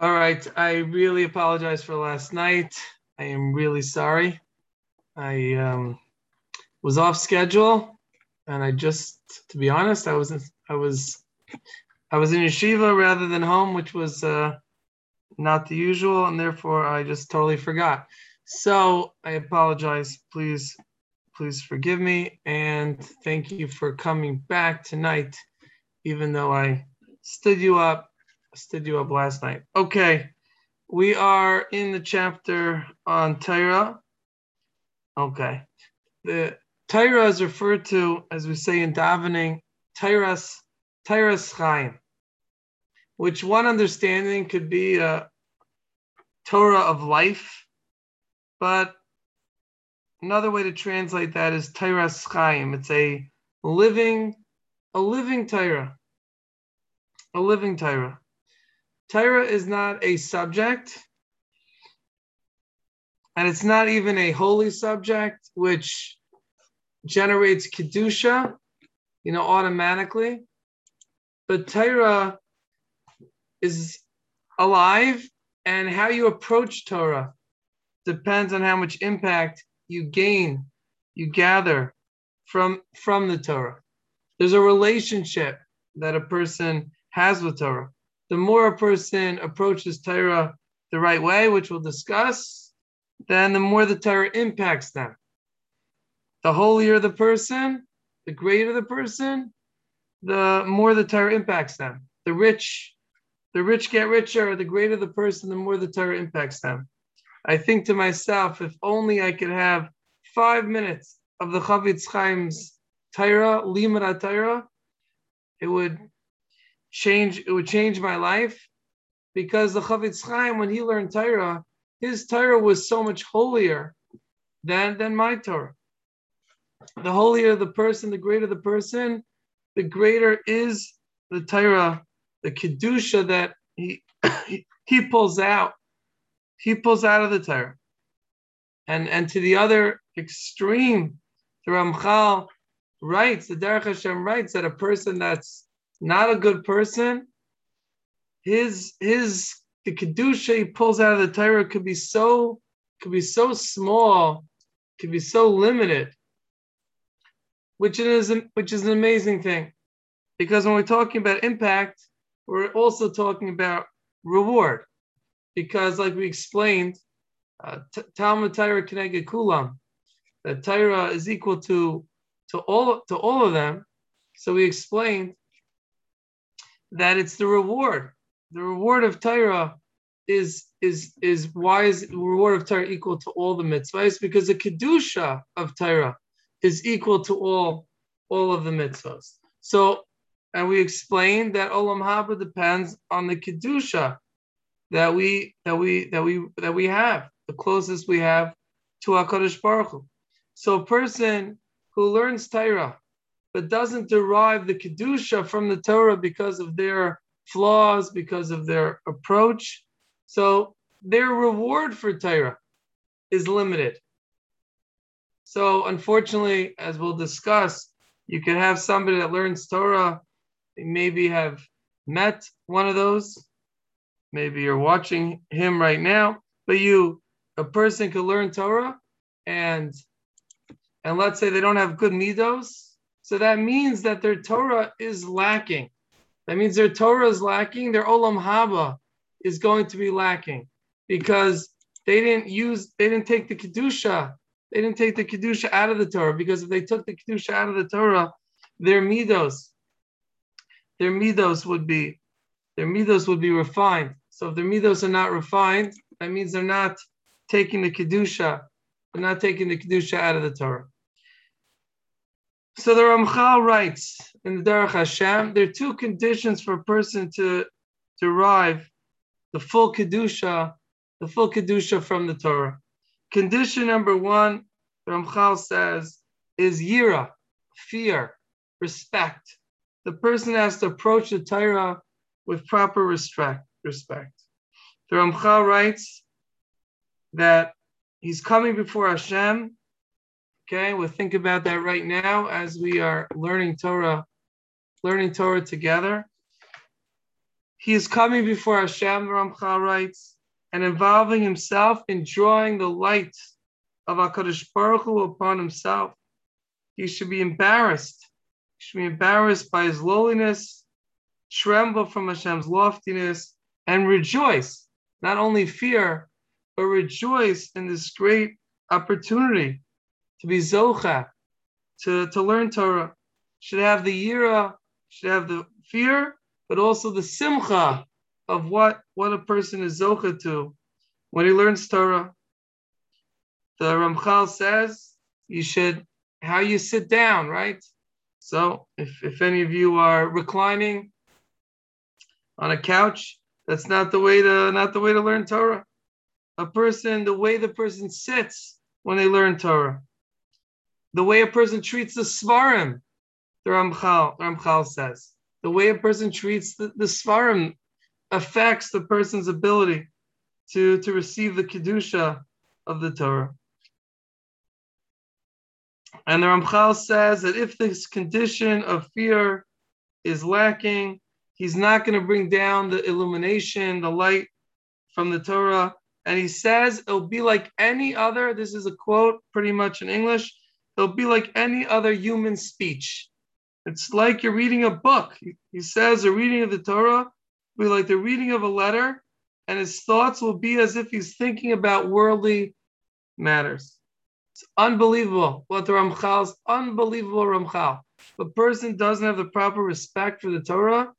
All right. I really apologize for last night. I am really sorry. I um, was off schedule, and I just, to be honest, I was I was I was in yeshiva rather than home, which was uh, not the usual, and therefore I just totally forgot. So I apologize. Please, please forgive me, and thank you for coming back tonight, even though I stood you up stood you up last night. Okay, we are in the chapter on Torah. Okay, the Torah is referred to, as we say in davening, Torah's Toras Chaim, which one understanding could be a Torah of life, but another way to translate that is Toras Chaim. It's a living, a living Torah, a living Torah. Torah is not a subject, and it's not even a holy subject, which generates kedusha, you know, automatically. But Torah is alive, and how you approach Torah depends on how much impact you gain, you gather from from the Torah. There's a relationship that a person has with Torah the more a person approaches Torah the right way, which we'll discuss, then the more the Torah impacts them. The holier the person, the greater the person, the more the Torah impacts them. The rich, the rich get richer, the greater the person, the more the Torah impacts them. I think to myself, if only I could have five minutes of the Chafetz Chaim's Torah, Limud Torah, it would change it would change my life because the Chafetz Chaim when he learned Torah, his Torah was so much holier than than my Torah. The holier the person, the greater the person, the greater is the Torah, the kedusha that he he pulls out, he pulls out of the Torah. And and to the other extreme, the Ramchal writes, the Derech Hashem writes that a person that's not a good person, his his the kedusha he pulls out of the Torah could be so could be so small, could be so limited, which is which is an amazing thing, because when we're talking about impact, we're also talking about reward, because like we explained, uh, Talmud Torah Keneged Kulam, that Torah is equal to to all to all of them. So we explained that it's the reward. The reward of Torah is is is why is the reward of Torah equal to all the mitzvahs? Because the kedusha of Torah is equal to all all of the mitzvahs. So, and we explained that olam haba depends on the kedusha that we that we that we that we have, the closest we have to Hakadosh Baruch Hu. So, a person who learns Torah but doesn't derive the kedusha from the Torah because of their flaws, because of their approach. So their reward for Torah is limited. So unfortunately, as we'll discuss, you can have somebody that learns Torah, maybe have met one of those, maybe you're watching him right now, but you, a person could learn Torah and and let's say they don't have good midos, so that means that their Torah is lacking. That means their Torah is lacking, their Olam Haba is going to be lacking because they didn't use, they didn't take the Kedusha. They didn't take the Kedusha out of the Torah because if they took the Kedusha out of the Torah, their Midos, their Midos would be, their Midos would be refined. So if their Midos are not refined, that means they're not taking the Kedusha, they're not taking the Kedusha out of the Torah. So the Ramchal writes in the Derech Hashem, there are two conditions for a person to derive the full kedusha, the full kedusha from the Torah. Condition number one, the Ramchal says, is yira, fear, respect. The person has to approach the Torah with proper respect. Respect. The Ramchal writes that he's coming before Hashem Okay, we'll think about that right now as we are learning Torah, learning Torah together. he is coming before Hashem, Ramchal writes, and involving himself in drawing the light of HaKadosh Baruch Hu upon himself. He should be embarrassed. He should be embarrassed by his lowliness, tremble from Hashem's loftiness, and rejoice. Not only fear, but rejoice in this great opportunity to be Zocha, to, to learn Torah. Should have the yira, should have the fear, but also the simcha of what, what a person is Zocha to when he learns Torah. The Ramchal says you should how you sit down, right? So if, if any of you are reclining on a couch, that's not the way to not the way to learn Torah. A person, the way the person sits when they learn Torah, the way a person treats the svarim, the Ramchal, Ramchal says, the way a person treats the, the svarim affects the person's ability to, to receive the kedusha of the Torah. And the Ramchal says that if this condition of fear is lacking, he's not going to bring down the illumination, the light from the Torah. And he says it'll be like any other, this is a quote pretty much in English, it'll be like any other human speech. It's like you're reading a book. He says a reading of the Torah will be like the reading of a letter, and his thoughts will be as if he's thinking about worldly matters. It's unbelievable what the Ramchal's unbelievable Ramchal. A person doesn't have the proper respect for the Torah,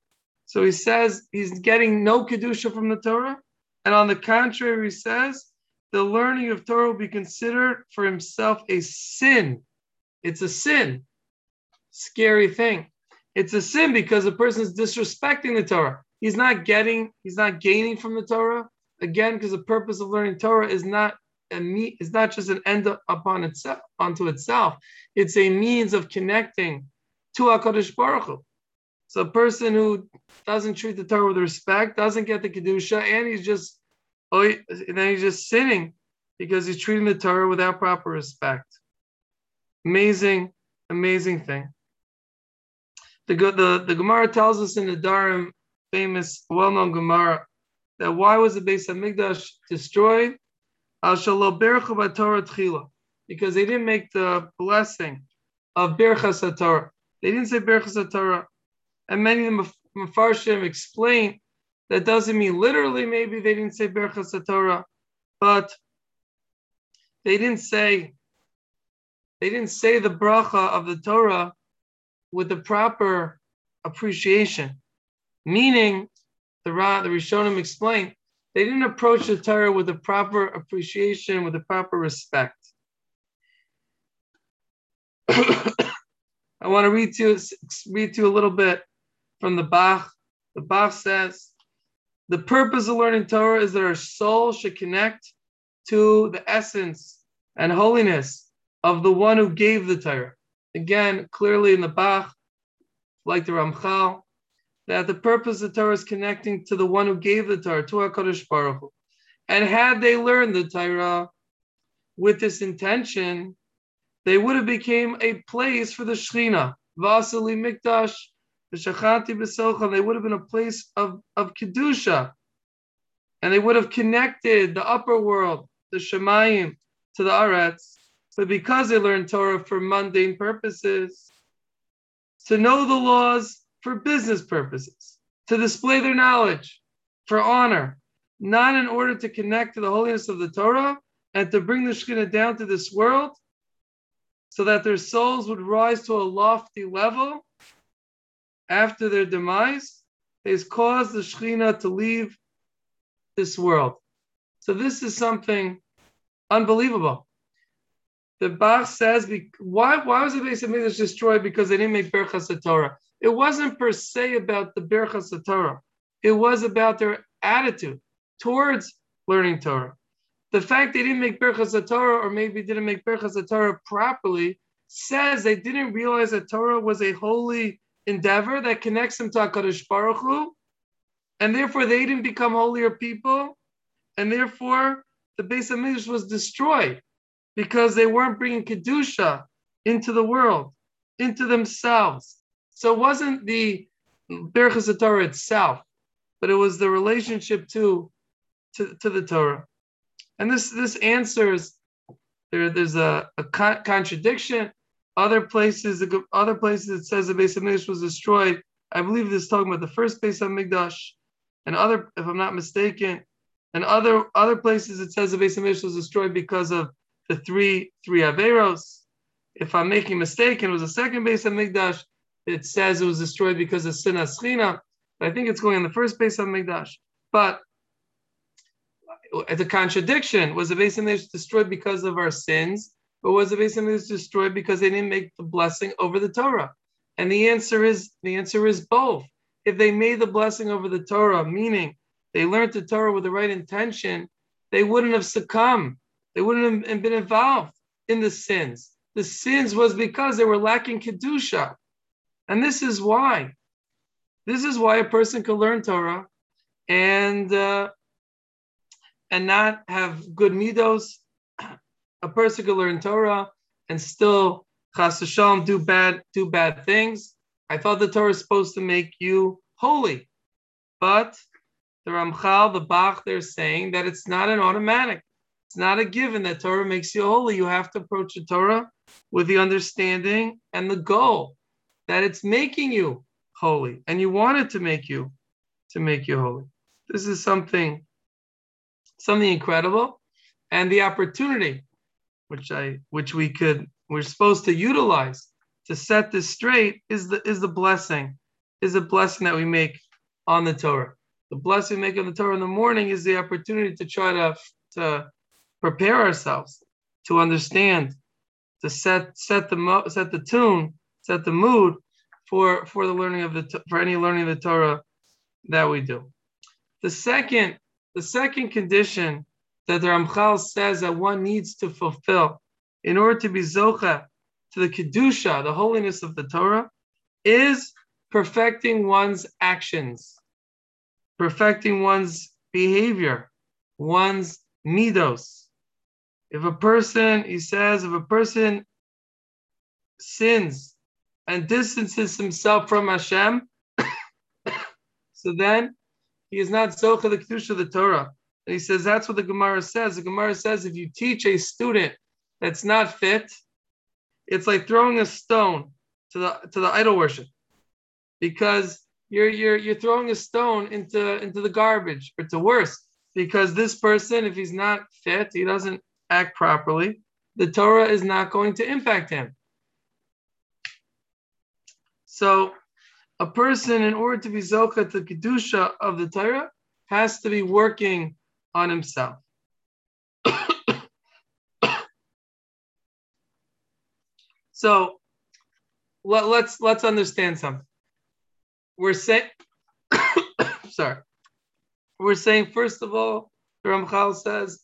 so he says he's getting no kedusha from the Torah, and on the contrary, he says the learning of Torah will be considered for himself a sin. It's a sin. Scary thing. It's a sin because a person is disrespecting the Torah. He's not getting, he's not gaining from the Torah. Again, because the purpose of learning Torah is not a me is not just an end upon itself onto itself. It's a means of connecting to Hakadosh Baruch Hu. So a person who doesn't treat the Torah with respect doesn't get the kedusha, and he's just oh, and then he's just sinning because he's treating the Torah without proper respect. Amazing, amazing thing. The the the Gemara tells us in Nedarim, famous, well-known Gemara, that why was the Beis Hamikdash destroyed? because they didn't make the blessing of Birchas Torah. They didn't say Birchas Torah. And many of the Mefarshim explain that doesn't mean literally, maybe they didn't say Birchas Torah, but they didn't say they didn't say the bracha of the Torah with the proper appreciation. Meaning, the Ra, the Rishonim explained they didn't approach the Torah with the proper appreciation, with the proper respect. I want to read to you, read to you a little bit from the Bach. The Bach says, the purpose of learning Torah is that our soul should connect to the essence and holiness of the one who gave the Torah. Again, clearly in the Bach, like the Ramchal, that the purpose of the Torah is connecting to the one who gave the Torah, to HaKadosh Baruch Hu. And had they learned the Torah with this intention, they would have became a place for the Shechina. Vasili Mikdash, the Shachanti B'Socha, they would have been a place of, of Kedusha. And they would have connected the upper world, the Shemayim, to the Aretz. But because they learned Torah for mundane purposes, to know the laws for business purposes, to display their knowledge, for honor, not in order to connect to the holiness of the Torah and to bring the Shekhinah down to this world so that their souls would rise to a lofty level after their demise, has caused the Shekhinah to leave this world. So this is something unbelievable. The Bach says, why, why was the Beis Hamikdash destroyed? Because they didn't make Birchas Torah. It wasn't per se about the Birchas Torah. It was about their attitude towards learning Torah. The fact they didn't make Birchas Torah, or maybe didn't make Birchas Torah properly, says they didn't realize that Torah was a holy endeavor that connects them to Hakadosh Baruch Hu, and therefore they didn't become holier people, and therefore the Beis Hamikdash was destroyed because they weren't bringing kedusha into the world, into themselves, so it wasn't the Birchas Torah itself but it was the relationship to, to, to the Torah. And this, this answers, there, there's a, a con- contradiction. Other places, other places it says the Beis Hamikdash was destroyed. I believe this is talking about the first Beis Hamikdash, and other, if I'm not mistaken, and other other places it says the Beis Hamikdash was destroyed because of the three three Averos. If I'm making a mistake, and it was the second Beis Hamikdash, it says it was destroyed because of Sinas Chinam. I think it's going on the first Beis Hamikdash. But the contradiction was the Beis Hamikdash destroyed because of our sins, but was the Beis Hamikdash destroyed because they didn't make the blessing over the Torah? And the answer is the answer is both. If they made the blessing over the Torah, meaning they learned the Torah with the right intention, they wouldn't have succumbed. They wouldn't have been involved in the sins. The sins was because they were lacking kedusha, and this is why. This is why a person could learn Torah and uh, and not have good midos. A person could learn Torah and still chas shalom do bad do bad things. I thought the Torah is supposed to make you holy, but the Ramchal, the Bach, they're saying that it's not an automatic. It's not a given that Torah makes you holy. You have to approach the Torah with the understanding and the goal that it's making you holy, and you want it to make you to make you holy. This is something something incredible, and the opportunity, which I which we could we're supposed to utilize to set this straight is the is the blessing, is a blessing that we make on the Torah. The blessing we make on the Torah in the morning is the opportunity to try to, to prepare ourselves, to understand, to set set the set the tune, set the mood for for the learning of the for any learning of the Torah that we do. The second the second condition that the Ramchal says that one needs to fulfill in order to be zocha to the kedusha, the holiness of the Torah, is perfecting one's actions, perfecting one's behavior, one's midos. If a person, he says, if a person sins and distances himself from Hashem, so then he is not zocha the kedusha of the Torah. And he says that's what the Gemara says. The Gemara says if you teach a student that's not fit, it's like throwing a stone to the to the idol worship, because you're you're you're throwing a stone into into the garbage or to worse because this person if he's not fit he doesn't act properly the torah is not going to impact him. So a person in order to be zocha to kedusha of the torah has to be working on himself. So let, let's, let's understand something. We're saying, sorry, we're saying first of all, the Ramchal says,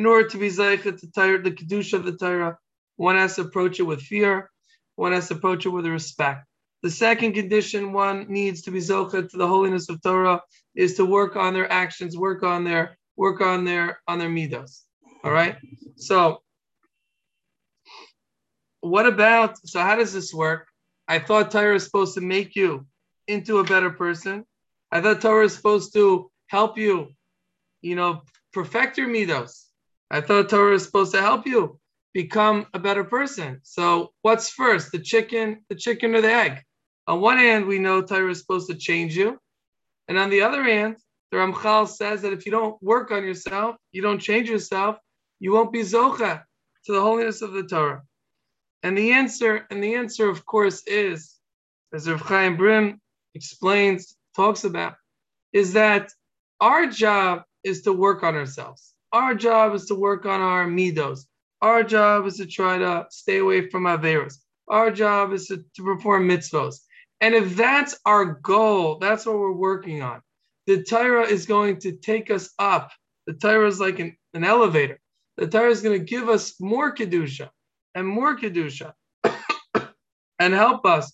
in order to be zeichet to Torah, the kedusha of the Torah, one has to approach it with fear. One has to approach it with respect. The second condition one needs to be zochet to the holiness of Torah is to work on their actions, work on their work on their on their midos. All right. So what about so how does this work? I thought Torah is supposed to make you into a better person. I thought Torah is supposed to help you, you know, perfect your midos. I thought Torah is supposed to help you become a better person. So what's first, the chicken, the chicken or the egg? On one hand, we know Torah is supposed to change you, and on the other hand, the Ramchal says that if you don't work on yourself, you don't change yourself, you won't be zocha to the holiness of the Torah. And the answer, and the answer, of course, is, as Rav Chaim Brim explains, talks about, is that our job is to work on ourselves. Our job is to work on our midos. Our job is to try to stay away from averos. Our job is to, to perform mitzvos. And if that's our goal, that's what we're working on. The Torah is going to take us up. The Torah is like an, an elevator. The Torah is going to give us more kedusha and more kedusha, and help us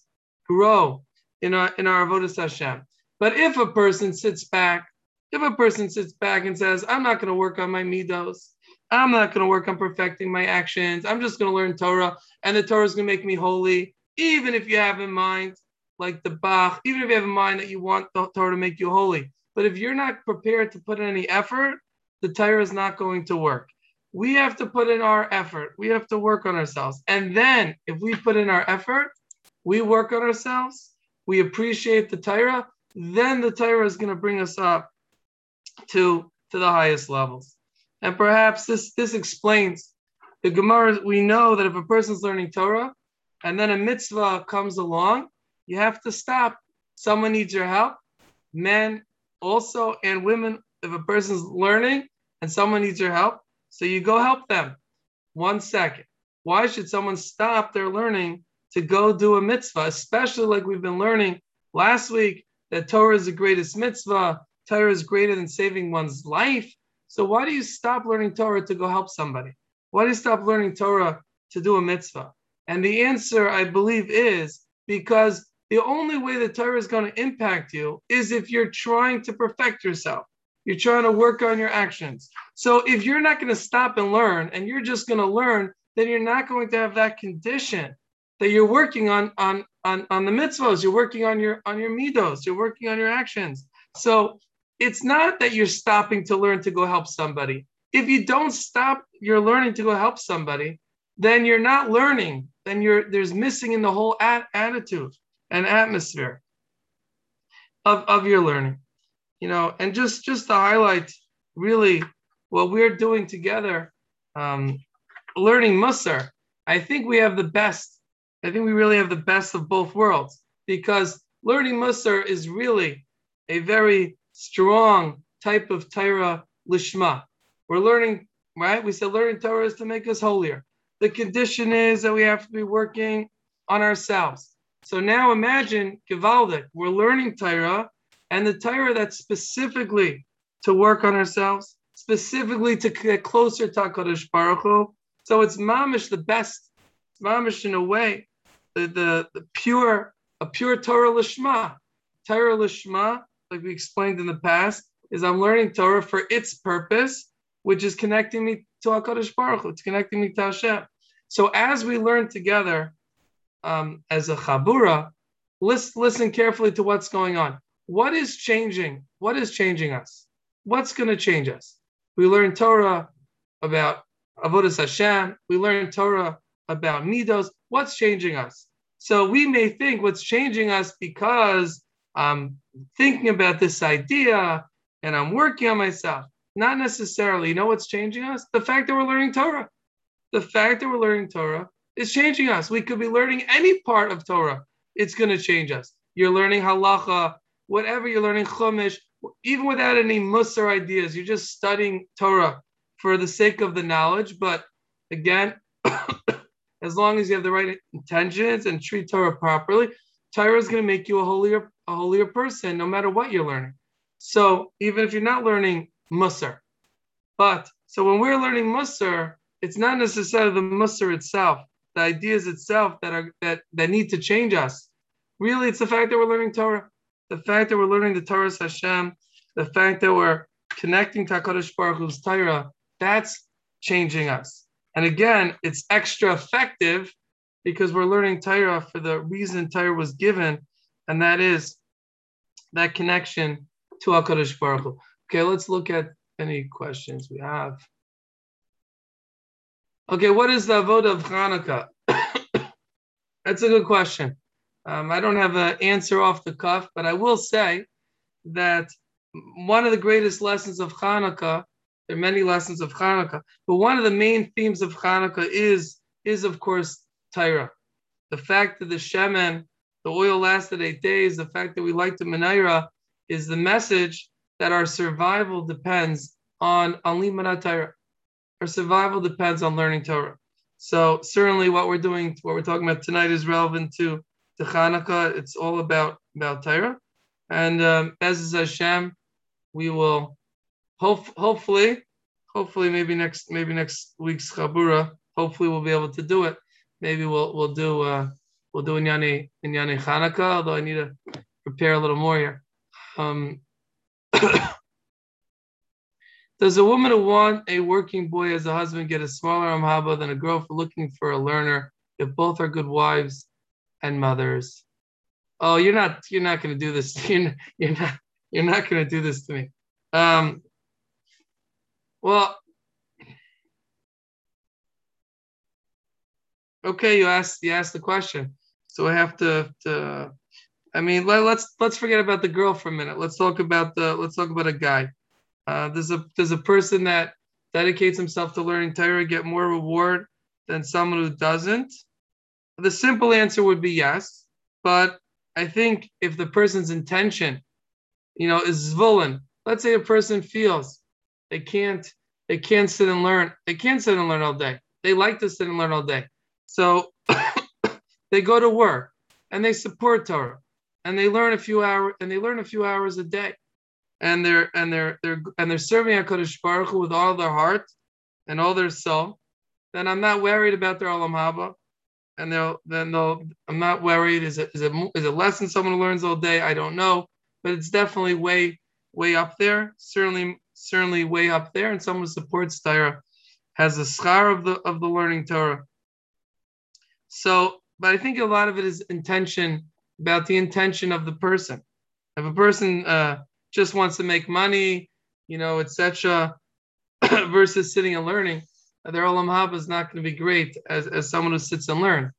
grow in our in our avodas Hashem. But if a person sits back, if a person sits back and says, "I'm not going to work on my midos," I'm not going to work on perfecting my actions. I'm just going to learn Torah, and the Torah is going to make me holy. Even if you have in mind like the Bach, even if you have a mind that you want the Torah to make you holy, but if you're not prepared to put in any effort, the Torah is not going to work. We have to put in our effort. We have to work on ourselves. And then if we put in our effort, we work on ourselves, we appreciate the Torah, then the Torah is going to bring us up to, to the highest levels. And perhaps this, this explains the Gemara. We know that if a person's learning Torah and then a mitzvah comes along, you have to stop. Someone needs your help. Men also and women, if a person's learning and someone needs your help, so you go help them. One second. Why should someone stop their learning to go do a mitzvah, especially like we've been learning last week that Torah is the greatest mitzvah, Torah is greater than saving one's life. So why do you stop learning Torah to go help somebody? Why do you stop learning Torah to do a mitzvah? And the answer, I believe, is because the only way the Torah is going to impact you is if you're trying to perfect yourself. You're trying to work on your actions. So if you're not going to stop and learn and you're just going to learn, then you're not going to have that condition that you're working on on on, on the mitzvahs, you're working on your on your midos, you're working on your actions. So it's not that you're stopping to learn to go help somebody. If you don't stop your learning to go help somebody, then you're not learning. Then you're there's missing in the whole at, attitude and atmosphere of, of your learning. You know, and just just to highlight really what we're doing together, um, learning Musar, I think we have the best. I think we really have the best of both worlds because learning Musar is really a very strong type of Torah lishma. We're learning, right? We said learning Torah is to make us holier. The condition is that we have to be working on ourselves. So now imagine Givaldic, we're learning Torah, and the Torah that's specifically to work on ourselves, specifically to get closer to HaKadosh Baruch Hu. So it's mamish the best, it's mamish in a way, the, the, the pure, a pure Torah lishma. Torah lishma, like we explained in the past, is I'm learning Torah for its purpose, which is connecting me to HaKadosh Baruch Hu. It's connecting me to Hashem. So as we learn together, um, as a chabura, listen, listen carefully to what's going on. What is changing? What is changing us? What's going to change us? We learn Torah about avodas Hashem. We learn Torah about midos. What's changing us? So we may think what's changing us because I'm thinking about this idea and I'm working on myself. Not necessarily. You know what's changing us? The fact that we're learning Torah. The fact that we're learning Torah is changing us. We could be learning any part of Torah. It's going to change us. You're learning halacha, whatever you're learning chumash, even without any musar ideas. You're just studying Torah for the sake of the knowledge. But again, as long as you have the right intentions and treat Torah properly, Torah is going to make you a holier, a holier person, no matter what you're learning. So even if you're not learning musar, but so when we're learning musar, it's not necessarily the musar itself the ideas itself that are that that need to change us. Really, it's the fact that we're learning Torah, the fact that we're learning the Torah Hashem, the fact that we're connecting to Hakadosh Baruch Hu's Torah. That's changing us. And again, it's extra effective because we're learning Torah for the reason Torah was given, and that is that connection to Hakadosh Baruch Hu. Okay, let's look at any questions we have. Okay, what is the avoda of Hanukkah? That's a good question. Um, I don't have an answer off the cuff, but I will say that one of the greatest lessons of Hanukkah, there are many lessons of Hanukkah, but one of the main themes of Hanukkah is, is of course, Torah. The fact that the shemen, the oil lasted eight days, the fact that we light the menorah is the message that our survival depends on, on Limanat Torah our survival depends on learning Torah. So certainly what we're doing, what we're talking about tonight is relevant to, to Hanukkah. It's all about, about Torah. And um, as is Hashem, we will hope, hopefully, hopefully maybe next maybe next week's Chabura, hopefully we'll be able to do it. Maybe we'll we'll do uh, we'll do Inyani Inyani Hanukkah, although I need to prepare a little more here. Um, Does a woman who want a working boy as a husband get a smaller amhaba than a girl for looking for a learner if both are good wives and mothers? oh, you're not you're not going to do this. You're, you're not you're not going to do this to me. Um, well, okay, you asked you asked the question, so I have to to. I mean, let, let's let's forget about the girl for a minute. Let's talk about the let's talk about a guy. Uh, there's a there's a person that dedicates himself to learning Torah get more reward than someone who doesn't. The simple answer would be yes, but I think if the person's intention, you know, is Zevulun, let's say a person feels they can't they can't sit and learn, they can't sit and learn all day. They like to sit and learn all day. So they go to work and they support Torah and they learn a few hours and they learn a few hours a day. And they're and they're they're and they're serving HaKadosh Baruch Hu with all their heart and all their soul, then I'm not worried about their Olam Haba. And they'll then they'll I'm not worried. Is it is it is it less than someone learns all day? I don't know. But it's definitely way, way up there. Certainly, certainly way up there. And someone supports Torah has the schar of the of the learning Torah. So, but I think a lot of it is intention about the intention of the person. If a person uh, just wants to make money, you know, etc., versus sitting and learning, their olam haba is not going to be great as, as someone who sits and learns.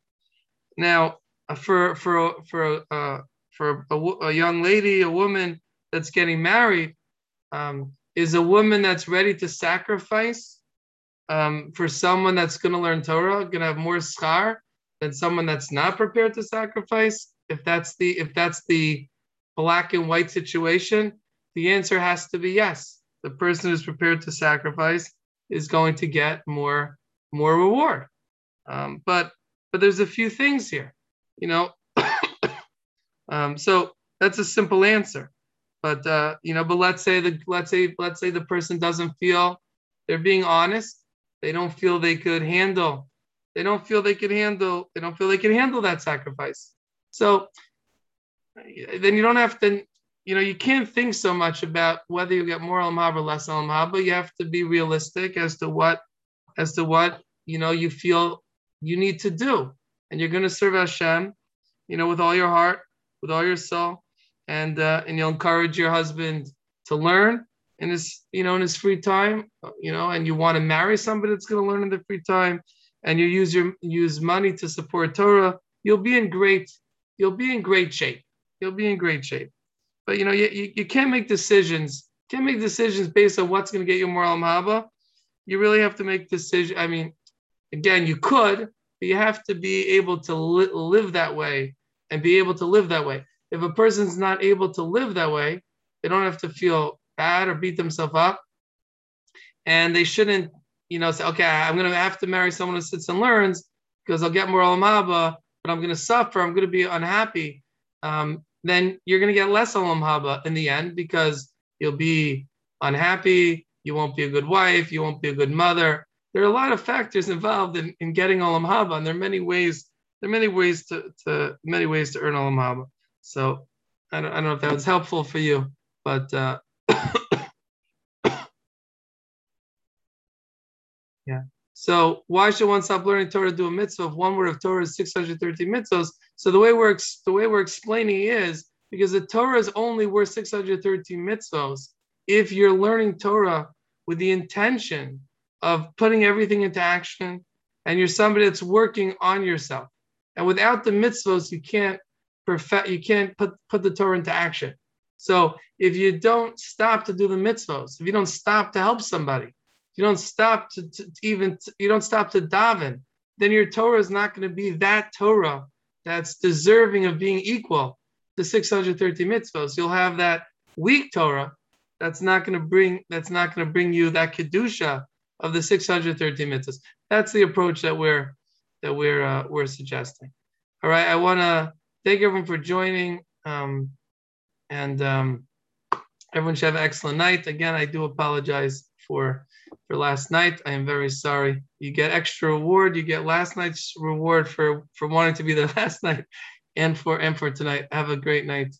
Now, uh, for for for uh, for a, a, young lady, a woman that's getting married, um, is a woman that's ready to sacrifice um, for someone that's going to learn Torah, going to have more schar than someone that's not prepared to sacrifice. If that's the if that's the black and white situation, the answer has to be yes. The person who's prepared to sacrifice is going to get more more reward. Um, but but there's a few things here. You know, um, so that's a simple answer. But uh, you know, but let's say the let's say let's say the person doesn't feel they're being honest. They don't feel they could handle. They don't feel they can handle. They don't feel they can handle that sacrifice. So then you don't have to. You know, you can't think so much about whether you get more al or less al but you have to be realistic as to what, as to what you know you feel you need to do, and you're going to serve Hashem, you know, with all your heart, with all your soul, and uh, and you'll encourage your husband to learn in his you know in his free time, you know, and you want to marry somebody that's going to learn in the free time, and you use your use money to support Torah, you'll be in great you'll be in great shape. You'll be in great shape. But you know you, you, can't make decisions can't make decisions based on what's going to get you more al You really have to make decisions. I mean, again, you could, but you have to be able to li- live that way and be able to live that way. If a person's not able to live that way, they don't have to feel bad or beat themselves up. And they shouldn't, you know, say, okay, I'm going to have to marry someone who sits and learns because I'll get more olam but I'm going to suffer. I'm going to be unhappy. Um, then you're going to get less olam in the end because you'll be unhappy. You won't be a good wife. You won't be a good mother. There are a lot of factors involved in, in getting olam and there are many ways. There are many ways to, to many ways to earn olam so I don't, I don't know if that was helpful for you, but uh, yeah. So why should one stop learning Torah to do a mitzvah if one word of Torah is 613 mitzvahs? So the way we're the way we're explaining is because the Torah is only worth 613 mitzvahs if you're learning Torah with the intention of putting everything into action and you're somebody that's working on yourself. And without the mitzvahs, you can't perfect you can't put put the Torah into action. So if you don't stop to do the mitzvahs, if you don't stop to help somebody, you don't stop to, to, to even you don't stop to daven, then your Torah is not going to be that Torah that's deserving of being equal to 630 mitzvahs. You'll have that weak Torah that's not going to bring that's not going to bring you that kedusha of the 630 mitzvahs. That's the approach that we're that we're uh, we're suggesting. All right, I want to thank everyone for joining. Um, and um, everyone should have an excellent night. Again, I do apologize for for last night. I am very sorry. You get extra reward. You get last night's reward for for wanting to be the last night, and for and for tonight. Have a great night.